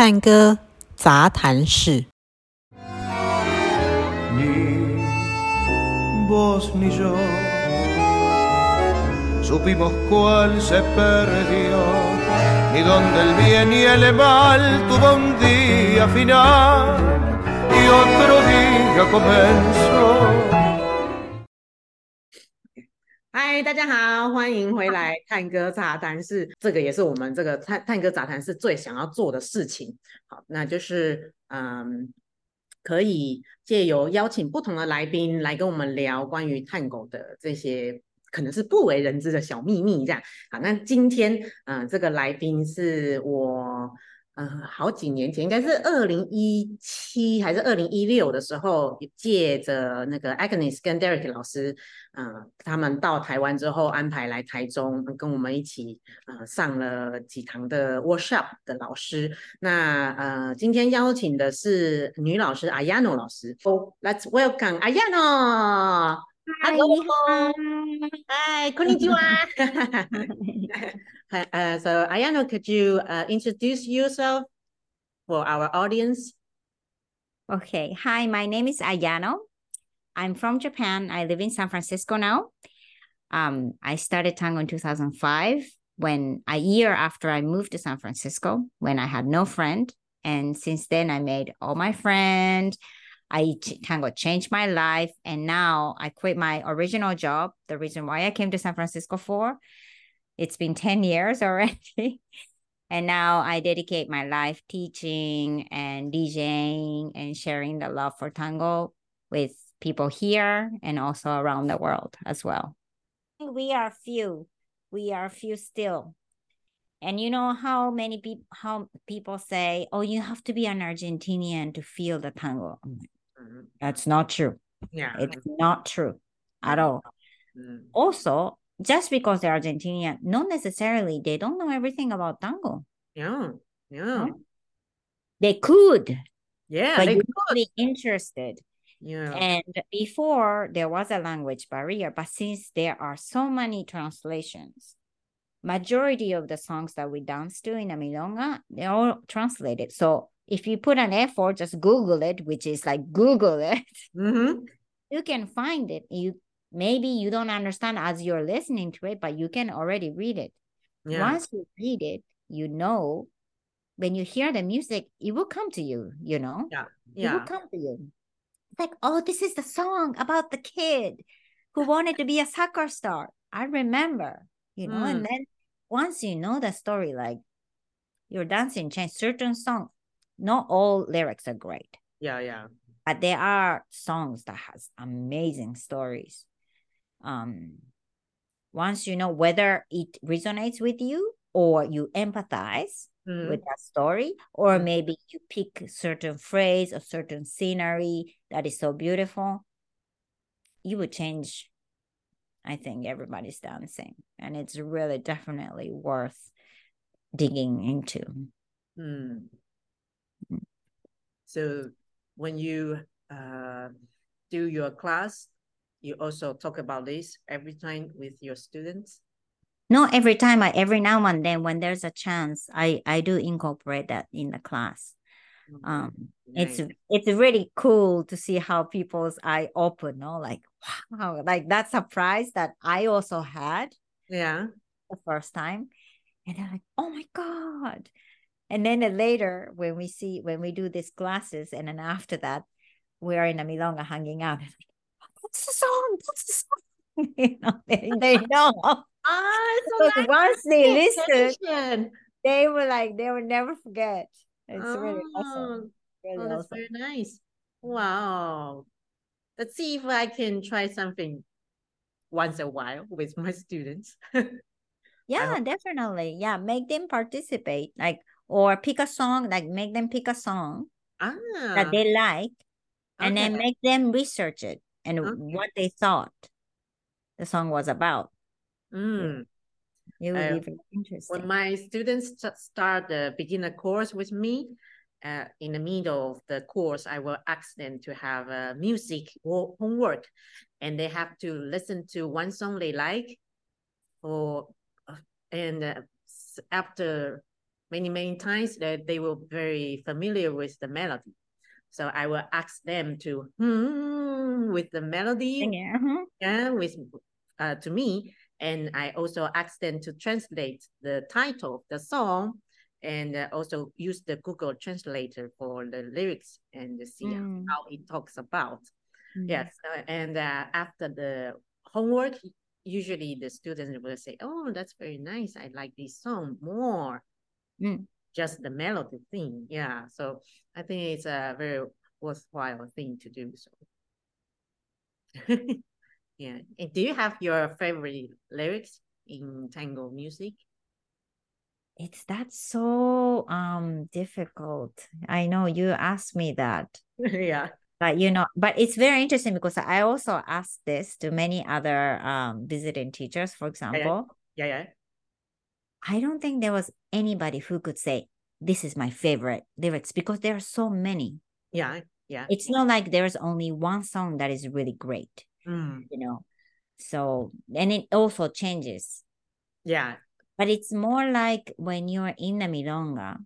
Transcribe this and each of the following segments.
探戈杂谈室。 Ni vos ni yo supimos cuál se perdió, ni dónde el bien y el mal tuvo un día final y otro día comenzó. 嗨，大家好，欢迎回来探戈杂谈室。这个也是我们这个探探戈杂谈室最想要做的事情。好，那就是嗯，可以借由邀请不同的来宾来跟我们聊关于探狗的这些可能是不为人知的小秘密。这样，好，那今天嗯、呃这个来宾是我。嗯，好几年前，应该是二零一七还是二零一六的时候，借着那个 Agnes 跟 Derek 老师，嗯、他们到台湾之后安排来台中，跟我们一起呃上了几堂的 workshop 的老师。那呃，今天邀请的是女老师 Ayano 老师。Oh, let's welcome Ayano. 嗨，Hello. 你好。Hi, konnichiwa. Uh, so Ayano, could you uh, introduce yourself for our audience? Okay. Hi, my name is Ayano. I'm from Japan. I live in San Francisco now. Um, I started tango in 2005 when a year after I moved to San Francisco when I had no friend. And since then, I made all my friends. I tango changed my life. And now I quit my original job. The reason why I came to San Francisco for it's been 10 years already. And now I dedicate my life teaching and DJing and sharing the love for tango with people here and also around the world as well. We are few. We are few still. And you know how many people how people say, "Oh, you have to be an Argentinian to feel the tango." I'm like, Mhm. That's not true. Yeah. It's not true at all. Mm. Also, just because they're Argentinian, not necessarily they don't know everything about tango. Yeah. Yeah. They could, Yeah. but they you could. be interested. Yeah. And before there was a language barrier, but since there are so many translations, majority of the songs that we dance to in a milonga, they're all translated. So if you put an effort, just Google it, which is like Google it, Mm-hmm. you can find it. You maybe you don't understand as you're listening to it, but you can already read it. Yeah. Once you read it, you know when you hear the music, it will come to you, you know? Yeah. it will come to you. It's like, oh, this is the song about the kid who wanted to be a soccer star. I remember, you know, Mm. and then once you know the story, like your dancing change certain songs, not all lyrics are great, Yeah. Yeah. but there are songs that has amazing stories. Um, once you know whether it resonates with you or you empathize, Mhm. with that story or Mm. maybe you pick certain phrase or certain scenery that is so beautiful you would change i think everybody's dancing and it's really definitely worth digging into Mm. Mm. So when you uh, do your class, you also talk about this every time with your students. not every time i every now and then when there's a chance i i do incorporate that in the class um it's Nice. it's really cool to see how people's eye open no like wow like that surprise that i also had yeah. the first time and they're like oh my god and then later when we see when we do these classes and then after that we're in a milonga hanging out and like, what's the song the song you know they, they know Ah, so because once they Pay listen attention. they were like they will never forget. It's really awesome. Oh, really oh, that's awesome. very nice. Wow. Let's see if I can try something once a while with my students. yeah definitely. Yeah make them participate like or pick a song like make them pick a song ah, that they like and then make them research it and Okay. what they thought the song was about. Mm. It would Uh, be very interesting. When my students start the beginner course with me, uh, in the middle of the course, I will ask them to have a music wo- homework, and they have to listen to one song they like, or uh, and uh, after many many times that they were very familiar with the melody. So I will ask them to hmm with the melody, Yeah. mhm. yeah, with uh, to me, and I also ask them to translate the title of the song, and uh, also use the Google Translator for the lyrics and see Mm. how it talks about. Mm. Yes, uh, and uh, after the homework, usually the students will say, "Oh, that's very nice. I like this song more." Mm. Just the melody thing, yeah. So I think it's a very worthwhile thing to do. So, yeah. And do you have your favorite lyrics in tango music? It's that's so um difficult. I know you asked me that. yeah, But you know, but it's very interesting because I also asked this to many other um visiting teachers, for example. yeah, yeah. I don't think there was anybody who could say, This is my favorite lyrics because there are so many. Yeah, yeah. It's not like there's only one song that is really great, Mm, you know. So and it also changes. yeah, But it's more like when you're in the milonga,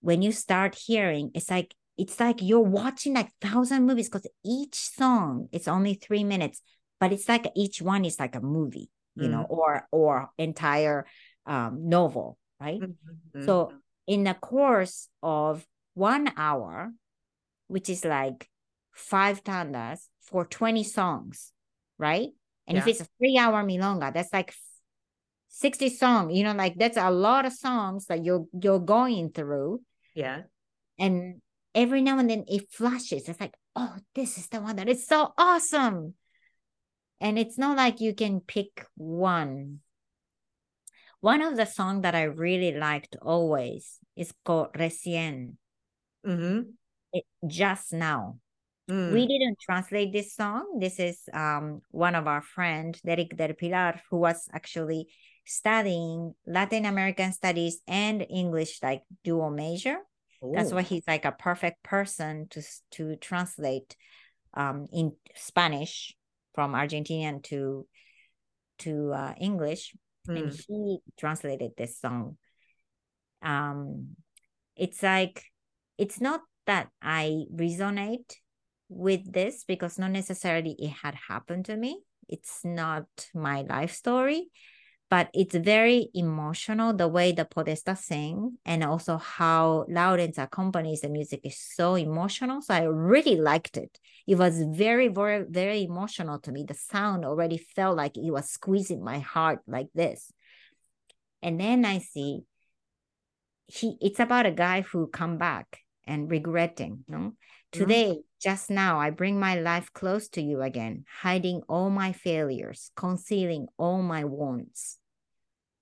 when you start hearing, it's like it's like you're watching like thousand movies because each song it's only three minutes, but it's like each one is like a movie, you know, or or entire um novel, right? Mhm, So in the course of one hour, which is like five tandas for 20 songs, right? And if it's a three hour milonga, that's like 60 songs, you know, like that's a lot of songs that you're you're going through. yeah, And every now and then it flashes. It's like, oh, this is the one that is so awesome. And it's not like you can pick one. One of the songs that I really liked always is called Recién, mm-hmm. It, just now. mm, We didn't translate this song. This is um one of our friend, Derrick Del Pilar, who was actually studying Latin American studies and English like dual major. That's Oh, why he's like a perfect person to to translate um in Spanish from Argentinian to to uh, English, and mm, he translated this song. Um, it's like it's not that I resonate with this because not necessarily it had happened to me. It's not my life story, but it's very emotional the way the Podesta sing and also how Laurenz accompanies the music is so emotional. So I really liked it. It was very, very, very emotional to me. The sound already felt like it was squeezing my heart like this. And then I see he it's about a guy who come back and regretting, no? Mm-hmm. Today, just now, I bring my life close to you again, hiding all my failures, concealing all my wants.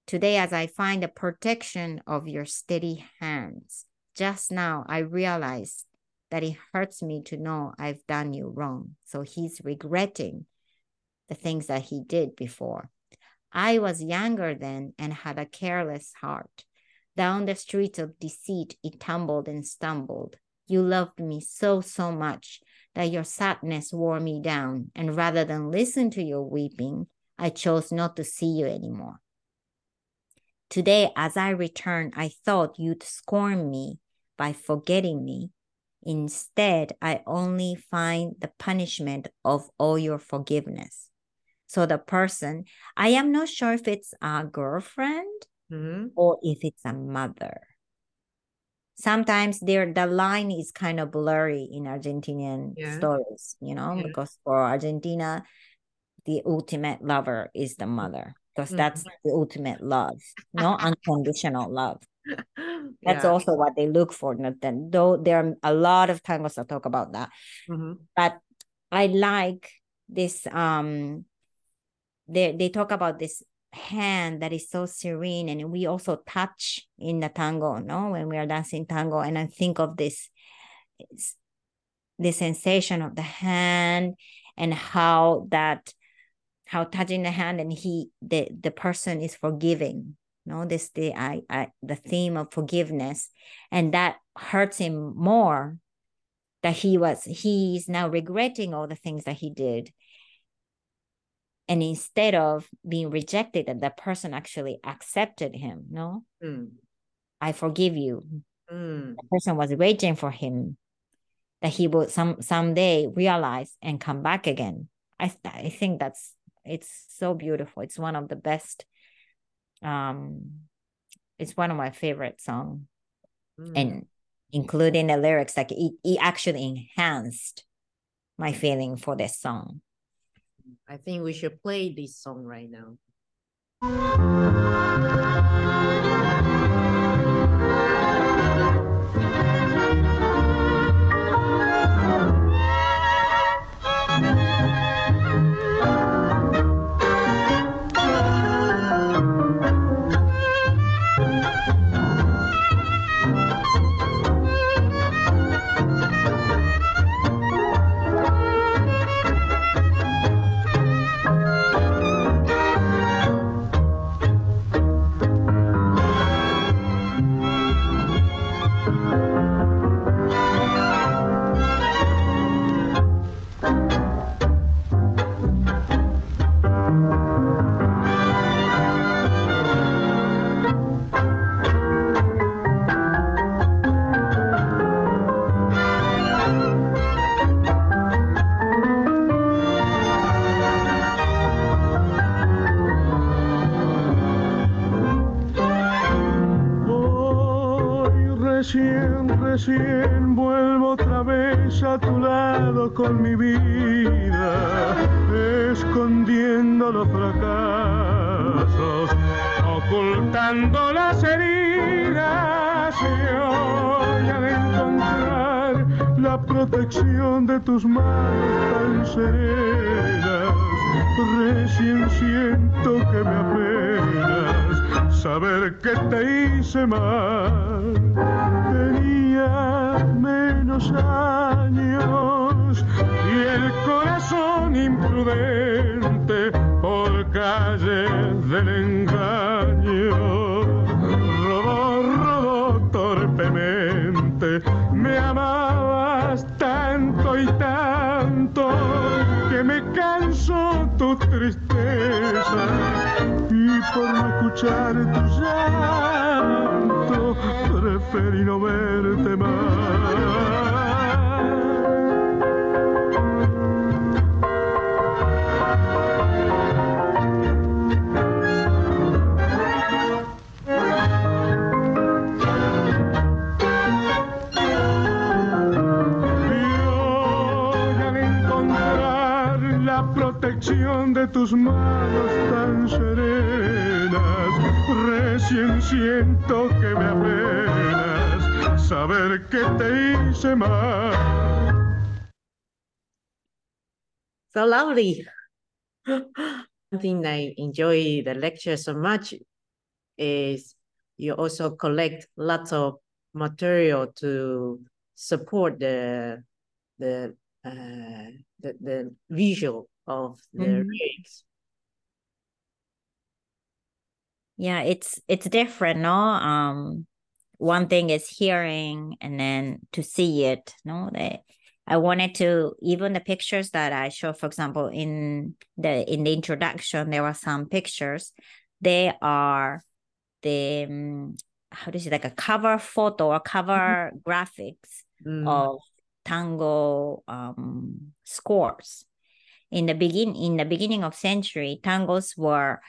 Today, as I find the protection of your steady hands, just now I realize that it hurts me to know I've done you wrong. So he's regretting the things that he did before. I was younger then and had a careless heart. Down the streets of deceit, it tumbled and stumbled. You loved me so, so much that your sadness wore me down. And rather than listen to your weeping, I chose not to see you anymore. Today, as I return, I thought you'd scorn me by forgetting me. Instead, I only find the punishment of all your forgiveness. So the person, I am not sure if it's a girlfriend mm, or if it's a mother. Sometimes there the line is kind of blurry in Argentinian Yeah. stories, you know, Yeah. because for Argentina, the ultimate lover is the mother, because Mhm. that's the ultimate love, no unconditional love. That's yeah. also what they look for. Not then, though there are a lot of tangos that talk about that. Mhm. But I like this. Um, they they talk about this hand that is so serene, and we also touch in the tango, no, when we are dancing tango, and I think of this, the sensation of the hand and how that how touching the hand and he the the person is forgiving no? This the I, I the theme of forgiveness. And that hurts him more that he was he is now regretting all the things that he did and instead of being rejected that the person actually accepted him no Mm. I forgive you. Mm. The person was waiting for him that he would some someday realize and come back again. I I think that's it's so beautiful. It's one of the best. Um, it's one of my favorite song, Mm. and including the lyrics, like it, it actually enhanced my feeling for this song. I think we should play this song right now. A tu lado con mi vida, escondiendo los fracasos, ocultando las heridas y hoy al encontrar la protección de tus manos tan serenas, recién siento que me apenas saber que te hice mal. Tenía menos años y el corazón imprudente por calle del engaño rodó, rodó torpemente. Me amabas tanto y tanto que me cansó tu tristeza y por no escuchar tu llanto preferí no verte más. Tus manos tan serenas, recién siento que me apenas saber que te hice mal. So lovely. One thing I enjoy the lecture so much is you also collect lots of material to support the the uh, the, the visual of the Mhm. lyrics. Yeah, it's it's different, no? Um, one thing is hearing and then to see it, no? They, I wanted to even the pictures that I show, for example, in the in the introduction, there were some pictures. They are the um, how do you say like a cover photo or cover graphics Mm, of tango um, scores. In the begin in the beginning of century, tangos were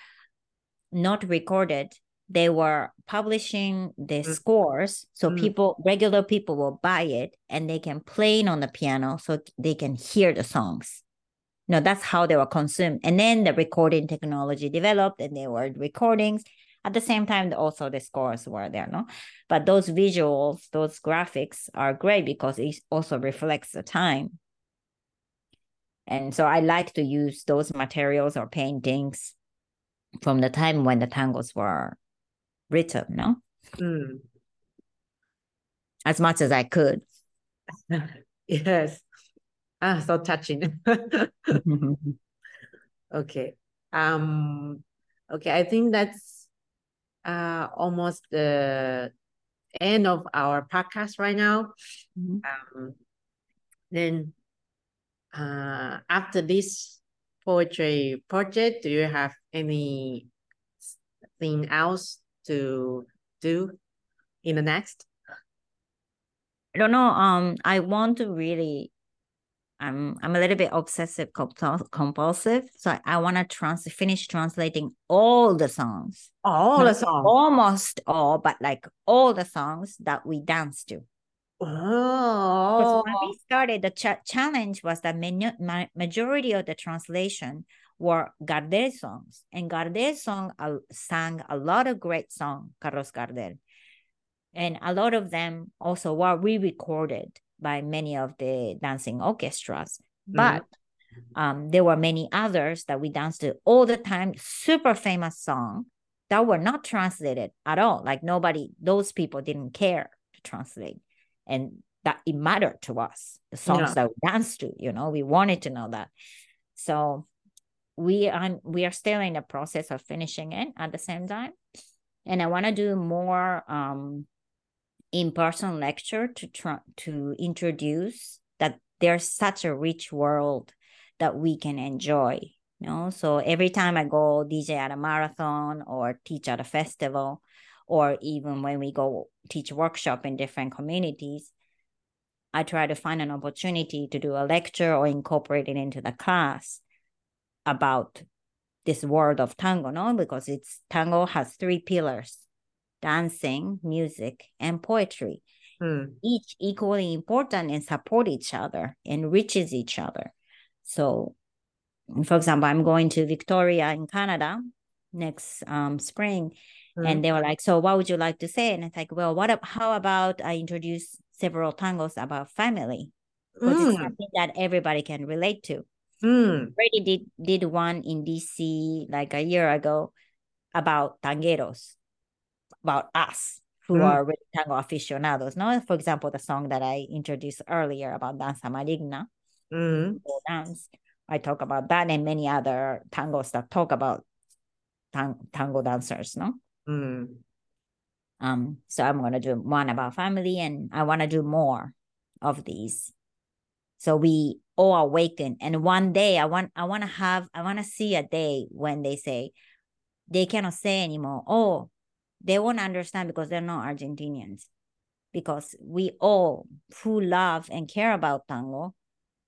not recorded. They were publishing the Mm. scores, so Mm. people, regular people, will buy it and they can play it on the piano, so they can hear the songs. No, that's how they were consumed. And then the recording technology developed, and there were recordings. At the same time, also the scores were there, no. But those visuals, those graphics are great because it also reflects the time. And so I like to use those materials or paintings from the time when the tangos were written, no? mm. As much as I could. Yes. Ah, so touching. Okay. Um, okay, I think that's uh almost the end of our podcast right now. Mhm. Um, then uh after this poetry project, do you have anything else to do? in the next? I don't know. Um, I want to really. I'm I'm a little bit obsessive compulsive, so I, I want to trans finish translating all the songs. All Not the songs. almost all, but like all the songs that we dance to. Oh. when we started, the cha- challenge was that many, ma- majority of the translation were Gardel songs, and Gardel song uh, sang a lot of great songs, Carlos Gardel, and a lot of them also were re-recorded by many of the dancing orchestras. But um, there were many others that we danced to all the time, super famous song that were not translated at all. Like nobody, those people didn't care to translate, and that it mattered to us. The songs Yeah. that we danced to, you know, we wanted to know that. So we are we are still in the process of finishing it at the same time, and I want to do more um, in-person lecture to try to introduce that there's such a rich world that we can enjoy you know so every time i go dj at a marathon or teach at a festival or even when we go teach workshop in different communities i try to find an opportunity to do a lecture or incorporate it into the class about this world of tango no because it's tango has three pillars dancing music and poetry Mm. each equally important and support each other, enriches each other. So, for example, I'm going to Victoria in Canada next um, spring, Mm. and they were like, "So, what would you like to say?" And it's like, "Well, what? How about I introduce several tangos about family because it's Mm. something that everybody can relate to." Mm. Already did did one in DC like a year ago about tangueros, about us who Mm. are really tango aficionados. No, for example, the song that I introduced earlier about danza maligna, Mm. dance. I talk about that and many other tangos that talk about tang- tango dancers. No, Mm. um, so I'm gonna do one about family, and I want to do more of these. So we all awaken, and one day I want I want to have I want to see a day when they say they cannot say anymore. Oh, they won't understand because they're not Argentinians. Because we all who love and care about tango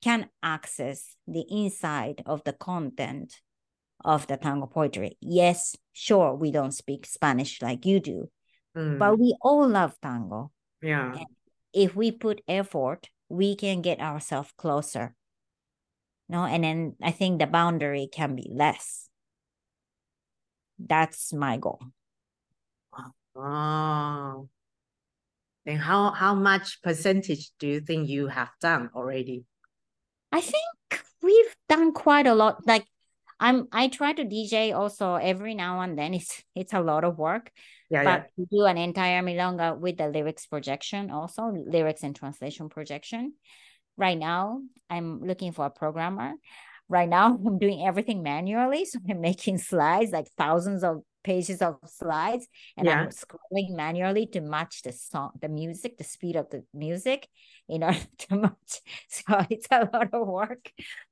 can access the inside of the content of the tango poetry. Yes, sure, we don't speak Spanish like you do, Mm. but we all love tango. yeah. If we put effort, we can get ourselves closer. No, and then I think the boundary can be less. That's my goal. Oh. Then how how much percentage do you think you have done already? I think we've done quite a lot. Like I'm I try to DJ also every now and then. It's it's a lot of work. Yeah, yeah. but to do an entire milonga with the lyrics projection also lyrics and translation projection right now i'm looking for a programmer right now i'm doing everything manually so i'm making slides like thousands of pages of slides and i'm scrolling manually to match the song the music the speed of the music in order to match so it's a lot of work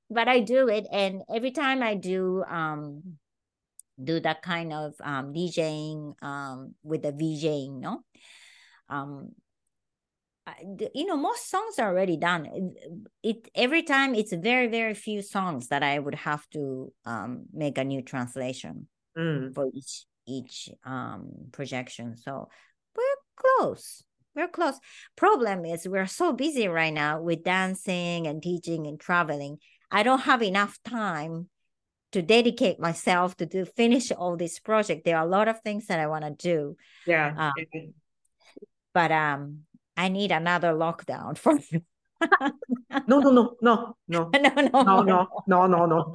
but i do it and every time i do um do that kind of um DJing um with the VJing, no? Um you know most songs are already done it, it every time it's very very few songs that i would have to um make a new translation Mm. for each each um projection so we're close we're close problem is we're so busy right now with dancing and teaching and traveling i don't have enough time to dedicate myself to do finish all this project there are a lot of things that i want to do Yeah. Yeah. but um i need another lockdown for No, no, no, no, no. no no No, no, no, no, no.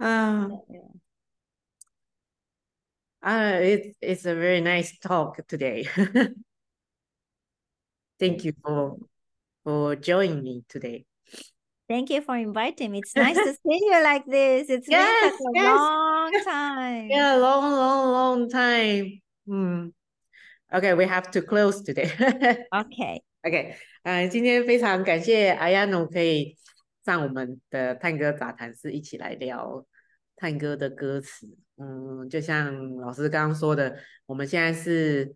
uh, uh, it's it's a very nice talk today. Thank you for for joining me today. Thank you for inviting me. It's nice to see you like this. It's been Yes, such a yes. long time. Yeah, long, long, long time. Hmm. Okay, we have to close today. Okay. OK，呃，今天非常感谢阿亚诺可以上我们的探歌杂谈室一起来聊探歌的歌词。 嗯，就像老师刚刚说的，我们现在是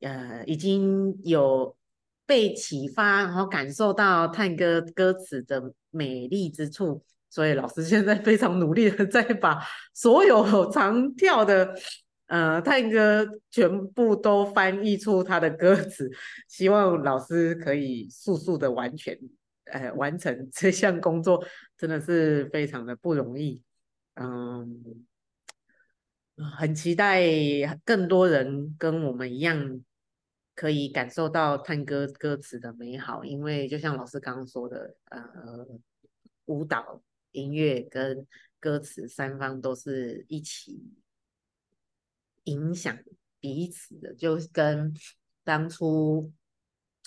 呃已经有被启发，然后感受到探戈歌词的美丽之处，所以老师现在非常努力的在把所有 常跳的呃探戈全部都翻译出他的歌词，希望老师可以速速的完全呃完成这项工作，真的是非常的不容易，嗯。很期待更多人跟我们一样，可以感受到探戈歌词的美好。因为就像老师刚刚说的，呃，舞蹈、音乐跟歌词三方都是一起影响彼此的，就跟当初，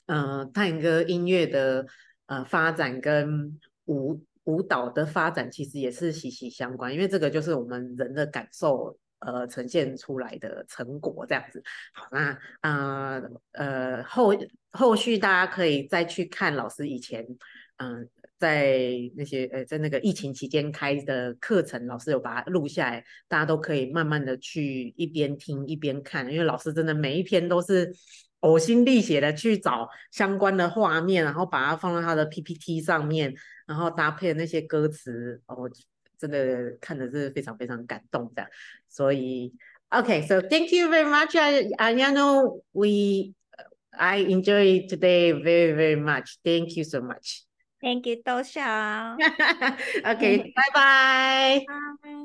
呃，探戈音乐的呃发展跟舞舞蹈的发展其实也是息息相关。因为这个就是我们人的感受。呃，呈现出来的成果这样子，好，那呃呃后后续大家可以再去看老师以前，嗯，在那些呃在那个疫情期间开的课程，老师有把它录下来，大家都可以慢慢的去一边听一边看，因为老师真的每一篇都是呕心沥血的去找相关的画面，然后把它放到他的 PPT 上面，然后搭配那些歌词，哦。真的看的是非常非常感动这样。所以，OK，so thank you very much, uh, Ayano. We I enjoy today very very much. Thank you so much. Thank you, Tosha. okay, bye bye. Bye.